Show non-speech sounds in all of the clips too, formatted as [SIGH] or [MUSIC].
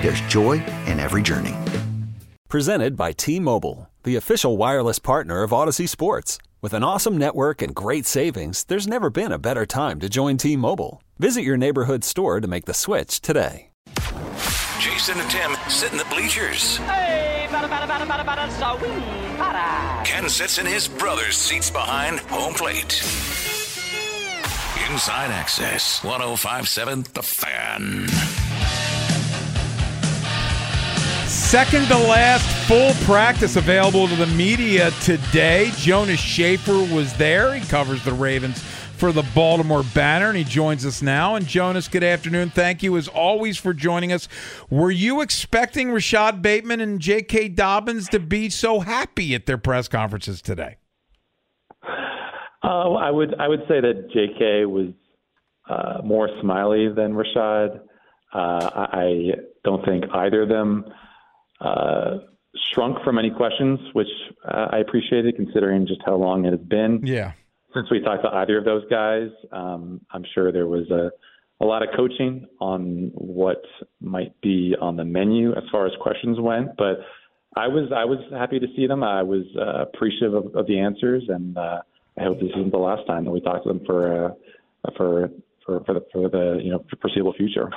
there's joy in every journey. Presented by T-Mobile, the official wireless partner of Audacy Sports. With an awesome network and great savings, there's never been a better time to join T-Mobile. Visit your neighborhood store to make the switch today. Jason and Tim sit in the bleachers. Hey, bada, bada, bada, bada, bada, so we, bada. Ken sits in his brother's seats behind home plate. Inside Access, 1057 The Fan. Second to last full practice available to the media today. Jonas Shaffer was there. He covers the Ravens for the Baltimore Banner, and he joins us now. And Jonas, good afternoon. Thank you as always for joining us. Were you expecting Rashod Bateman and J.K. Dobbins to be so happy at their press conferences today? Uh, I would I would say that J.K. was uh, more smiley than Rashad. Uh, I don't think either of them uh, shrunk from any questions, which uh, I appreciated considering just how long it has been. Yeah. Since we talked to either of those guys, um, I'm sure there was a, a lot of coaching on what might be on the menu as far as questions went. But I was I was happy to see them. I was uh, appreciative of, of the answers, and uh, I hope this isn't the last time that we talk to them for uh, for for for the, for the you know foreseeable future.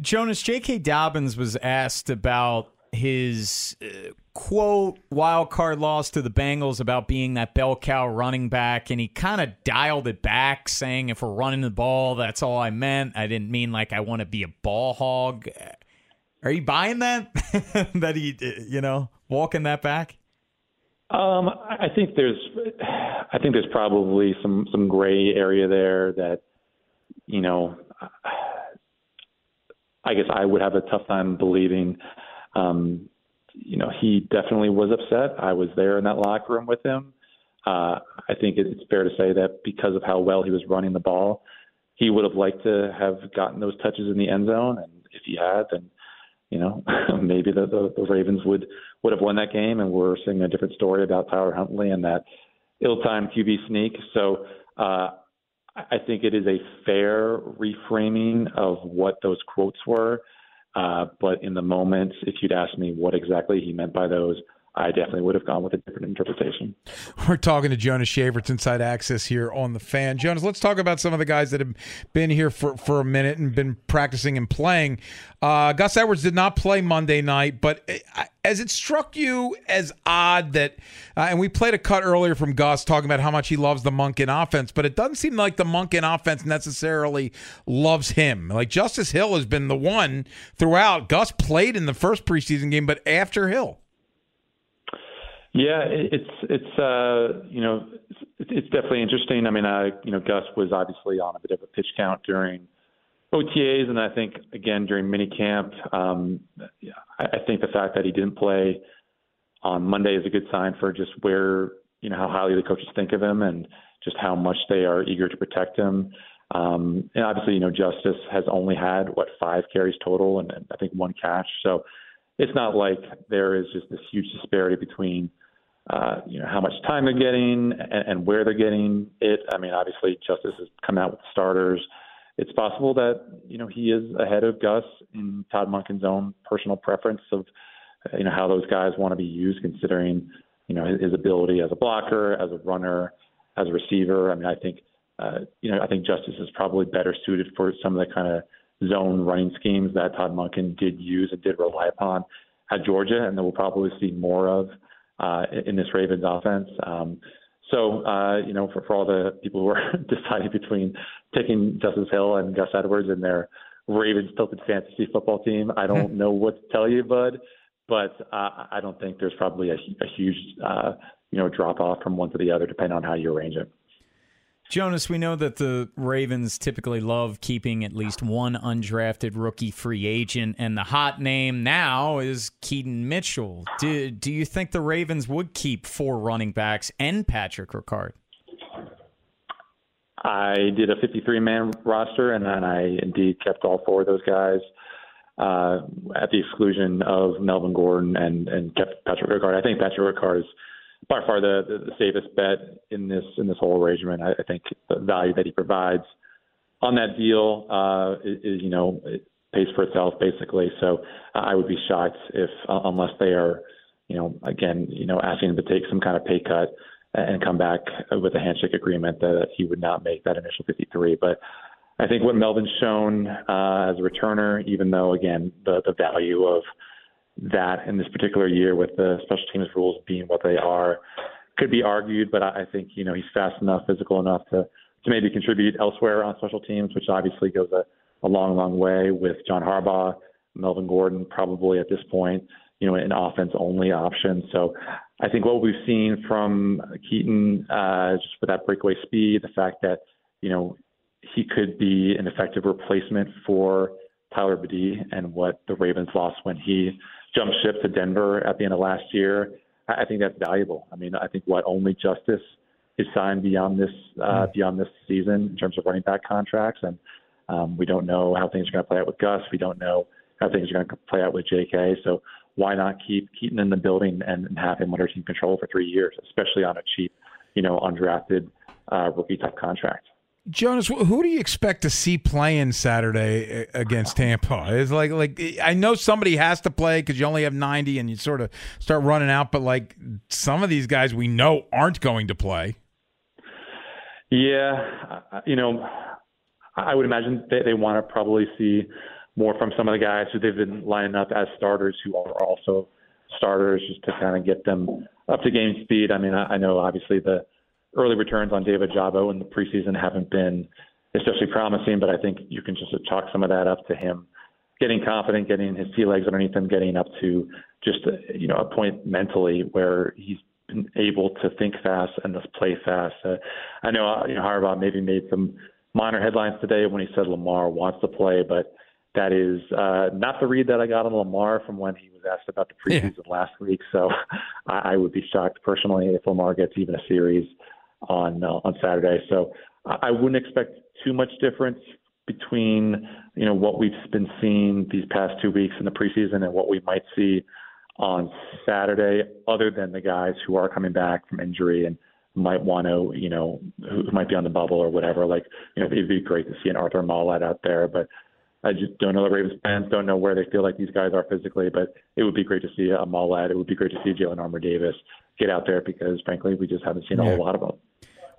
Jonas J.K. Dobbins was asked about his uh, quote wild card loss to the Bengals about being that bell cow running back, and he kind of dialed it back, saying, "If we're running the ball, that's all I meant. I didn't mean like I want to be a ball hog." Are you buying that? [LAUGHS] that he, you know, walking that back? Um, I think there's, I think there's probably some some gray area there that, you know, guess I would have a tough time believing. Um, you know, he definitely was upset. I was there in that locker room with him. Uh, I think it's fair to say that because of how well he was running the ball, he would have liked to have gotten those touches in the end zone. And if he had, then you know [LAUGHS] maybe the, the, the Ravens would would have won that game. And we're seeing a different story about Tyler Huntley and that ill-timed QB sneak. So uh, I think it is a fair reframing of what those quotes were. Uh, but in the moment, if you'd asked me what exactly he meant by those, I definitely would have gone with a different interpretation. We're talking to Jonas Shaffer, Inside Access here on the fan. Jonas, let's talk about some of the guys that have been here for, for a minute and been practicing and playing. Uh, Gus Edwards did not play Monday night, but as it struck you as odd that, uh, and we played a cut earlier from Gus talking about how much he loves the Monken offense, but it doesn't seem like the Monken offense necessarily loves him. Like Justice Hill has been the one throughout. Gus played in the first preseason game, but after Hill. Yeah, it's it's uh, you know it's, definitely interesting. I mean, I you know Gus was obviously on a bit of a pitch count during OTAs, and I think again during minicamp. Um, I, I think the fact that he didn't play on Monday is a good sign for just where you know how highly the coaches think of him and just how much they are eager to protect him. Um, and obviously, you know, Justice has only had what five carries total, and, and I think one catch. So it's not like there is just this huge disparity between uh, you know how much time they're getting and, and where they're getting it. I mean, obviously, Justice has come out with starters. It's possible that you know he is ahead of Gus in Todd Monken's own personal preference of you know how those guys want to be used, considering you know his, his ability as a blocker, as a runner, as a receiver. I mean, I think uh, you know I think Justice is probably better suited for some of the kind of zone running schemes that Todd Monken did use and did rely upon at Georgia, and that we'll probably see more of uh, in this Ravens offense. Um, so, uh, you know, for, for all the people who are [LAUGHS] deciding between taking Justice Hill and Gus Edwards and their Ravens tilted fantasy football team, I don't [LAUGHS] know what to tell you, bud. But uh, I don't think there's probably a, a huge, uh, you know, drop off from one to the other, depending on how you arrange it. Jonas, we know that the Ravens typically love keeping at least one undrafted rookie free agent, and the hot name now is Keaton Mitchell. Do, do you think the Ravens would keep four running backs and Patrick Ricard? I did a 53 man roster, and then I indeed kept all four of those guys uh, at the exclusion of Melvin Gordon and, and kept Patrick Ricard. I think Patrick Ricard is by far the, the, the safest bet in this in this whole arrangement. I, I think the value that he provides on that deal uh, is, you know it pays for itself basically. So uh, I would be shocked if uh, unless they are you know again you know asking him to take some kind of pay cut and come back with a handshake agreement that he would not make that initial 53. But I think what Melvin's shown uh, as a returner, even though again the the value of that in this particular year with the special teams rules being what they are could be argued, but I think you know he's fast enough, physical enough to to maybe contribute elsewhere on special teams, which obviously goes a, a long, long way with John Harbaugh, Melvin Gordon, probably at this point, you know, an offense only option. So I think what we've seen from Keaton, uh, just with that breakaway speed, the fact that you know he could be an effective replacement for Tyler Badie and what the Ravens lost when he jumped ship to Denver at the end of last year. I think that's valuable. I mean, I think what only justice is signed beyond this uh, hmm. beyond this season in terms of running back contracts, and um, we don't know how things are going to play out with Gus. We don't know how things are going to play out with J.K. So why not keep Keaton in the building and have him under team control for three years, especially on a cheap, you know, undrafted uh, rookie type contract. Jonas, who do you expect to see playing Saturday uh, against Tampa? It's like like I know somebody has to play because you only have ninety, and you sort of start running out. But like some of these guys we know aren't going to play. Yeah, you know, I would imagine they, they want to probably see more from some of the guys who they've been lining up as starters, who are also starters, just to kind of get them up to game speed. I mean, I, I know obviously the early returns on David Ojabo in the preseason haven't been especially promising, but I think you can just chalk some of that up to him getting confident, getting his sea legs underneath him, getting up to just you know a point mentally where he's been able to think fast and just play fast. Uh, I know uh, you know Harbaugh maybe made some minor headlines today when he said Lamar wants to play, but that is uh, not the read that I got on Lamar from when he was asked about the preseason yeah. last week. So [LAUGHS] I, I would be shocked personally if Lamar gets even a series on uh, on Saturday. So I wouldn't expect too much difference between you know what we've been seeing these past two weeks in the preseason and what we might see on Saturday, other than the guys who are coming back from injury and might want to, you know, who might be on the bubble or whatever. Like, you know, it'd be great to see an Arthur Maulet out there, but I just don't know the Ravens fans, don't know where they feel like these guys are physically, but it would be great to see a Maulet. It would be great to see Jalyn Armour Davis get out there because, frankly, we just haven't seen a yeah. whole lot of them.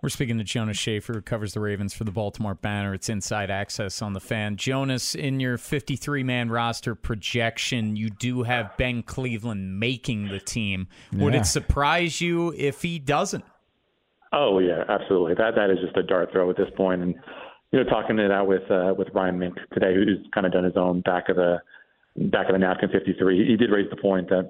We're speaking to Jonas Shaffer, who covers the Ravens for the Baltimore Banner. It's inside access on the fan. Jonas, in your 53 man roster projection, you do have Ben Cleveland making the team. Yeah. Would it surprise you if he doesn't? Oh yeah, absolutely. That that is just a dart throw at this point. And you know, talking it out with uh, with Ryan Mink today, who's kind of done his own back of the back of the napkin 53. He did raise the point that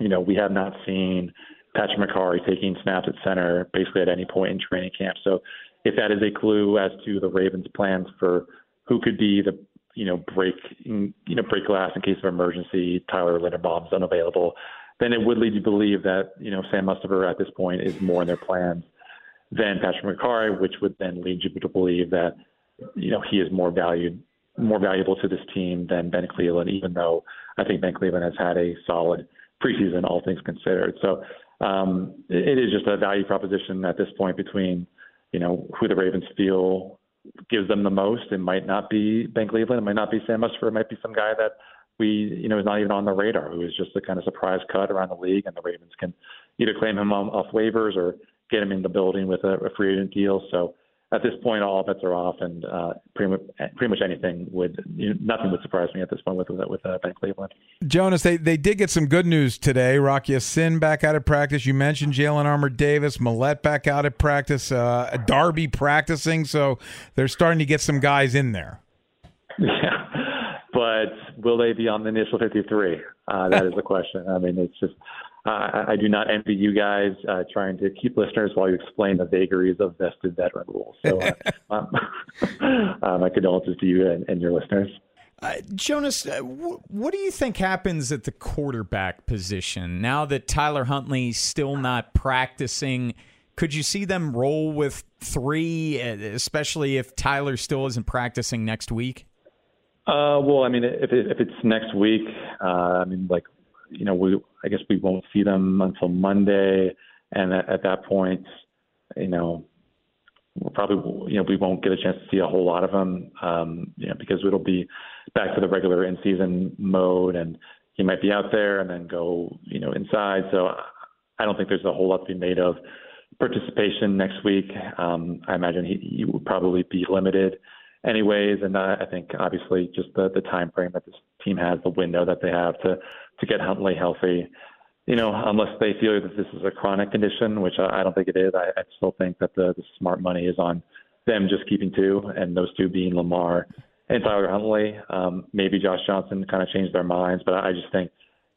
you know we have not seen Patrick Mekari taking snaps at center basically at any point in training camp. So if that is a clue as to the Ravens' plans for who could be the you know break you know break glass in case of emergency, Tyler Linderbaum's unavailable, then it would lead you to believe that you know Sam Mustipher at this point is more in their plans than Patrick Mekari, which would then lead you to believe that you know he is more valued more valuable to this team than Ben Cleveland, even though I think Ben Cleveland has had a solid preseason, all things considered. So um, it is just a value proposition at this point between, you know, who the Ravens feel gives them the most. It might not be Ben Cleveland. It might not be Sam Mustipher. It might be some guy that we, you know, is not even on the radar, who is just a kind of surprise cut around the league, and the Ravens can either claim him off waivers or get him in the building with a, a free agent deal. So at this point, all bets are off, and uh, pretty much pretty much anything would you know, nothing would surprise me at this point with with uh, Ben Cleveland. Jonas, they they did get some good news today. Rock Ya-Sin back out of practice. You mentioned Jalyn Armour Davis, Maulet back out of practice, uh, Darby practicing, so they're starting to get some guys in there. [LAUGHS] Yeah, but will they be on the initial 53? Uh, that is the question. I mean, it's just uh, I do not envy you guys uh, trying to keep listeners while you explain the vagaries of vested veteran rules. So, uh, [LAUGHS] um, [LAUGHS] uh, my condolences to you and, and your listeners. Uh, Jonas, uh, w- what do you think happens at the quarterback position now that Tyler Huntley's still not practicing? Could you see them roll with three, especially if Tyler still isn't practicing next week? Uh, well, I mean, if it, if it's next week, uh, I mean, like you know, we I guess we won't see them until Monday, and at, at that point, you know, we'll probably you know we won't get a chance to see a whole lot of them, um, you know, because it'll be back to the regular in-season mode, and he might be out there and then go you know inside. So I don't think there's a whole lot to be made of participation next week. Um, I imagine he, he would probably be limited anyways, and uh, I think obviously just the the time frame that this team has, the window that they have to to get Huntley healthy. You know, unless they feel that this is a chronic condition, which I, I don't think it is. I, I still think that the, the smart money is on them just keeping two, and those two being Lamar and Tyler Huntley. Um, maybe Josh Johnson kind of changed their minds, but I just think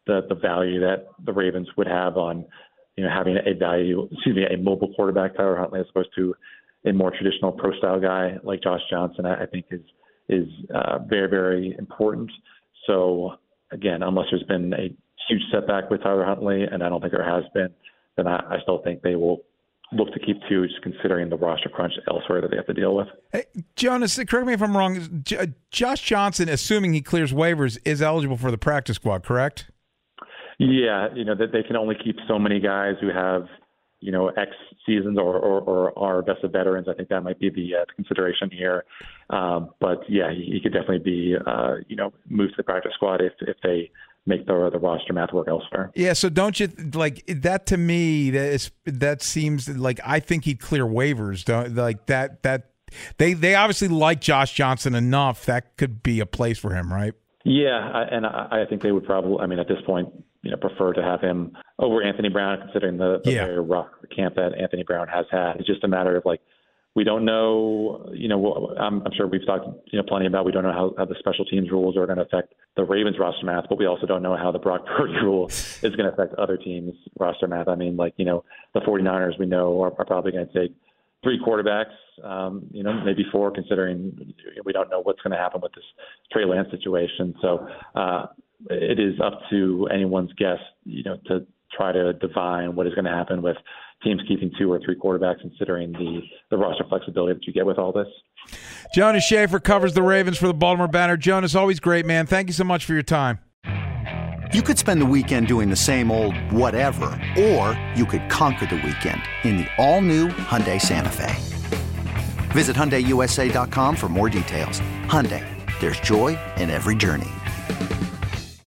the the value that the Ravens would have on you know having a value, excuse me, a mobile quarterback Tyler Huntley as opposed to a more traditional pro style guy like Josh Johnson, I, I think is is uh, very very important. So again, unless there's been a huge setback with Tyler Huntley, and I don't think there has been, then I, I still think they will look to keep two, just considering the roster crunch elsewhere that they have to deal with. Hey, Jonas, correct me if I'm wrong. J- uh, Josh Johnson, assuming he clears waivers, is eligible for the practice squad, correct? Yeah, you know that they can only keep so many guys who have you know X seasons or, or, or are vested veterans. I think that might be the, uh, consideration here. Um, but yeah, he, he could definitely be uh, you know moved to the practice squad if if they make the the roster math work elsewhere. Yeah, so don't you like that to me that is that seems like I think he'd clear waivers. Don't like that that they they obviously like Josh Johnson enough that could be a place for him, right? Yeah, I, and I, I think they would probably. I mean, at this point, you know, prefer to have him over Anthony Brown, considering the, the yeah. very rough camp that Anthony Brown has had. It's just a matter of like we don't know. You know, I'm, I'm sure we've talked you know plenty about. We don't know how, how the special teams rules are going to affect the Ravens roster math, but we also don't know how the Brock Purdy [LAUGHS] rule is going to affect other teams roster math. I mean, like you know, the 49ers we know are, are probably going to take three quarterbacks, um, you know, maybe four, considering we don't know what's going to happen with this Trey Lance situation. So uh, it is up to anyone's guess, you know, to try to divine what is going to happen with teams keeping two or three quarterbacks, considering the the roster flexibility that you get with all this. Jonas Shaffer covers the Ravens for the Baltimore Banner. Jonas, always great, man. Thank you so much for your time. You could spend the weekend doing the same old whatever, or you could conquer the weekend in the all-new Hyundai Santa Fe. Visit HyundaiUSA.com for more details. Hyundai, there's joy in every journey.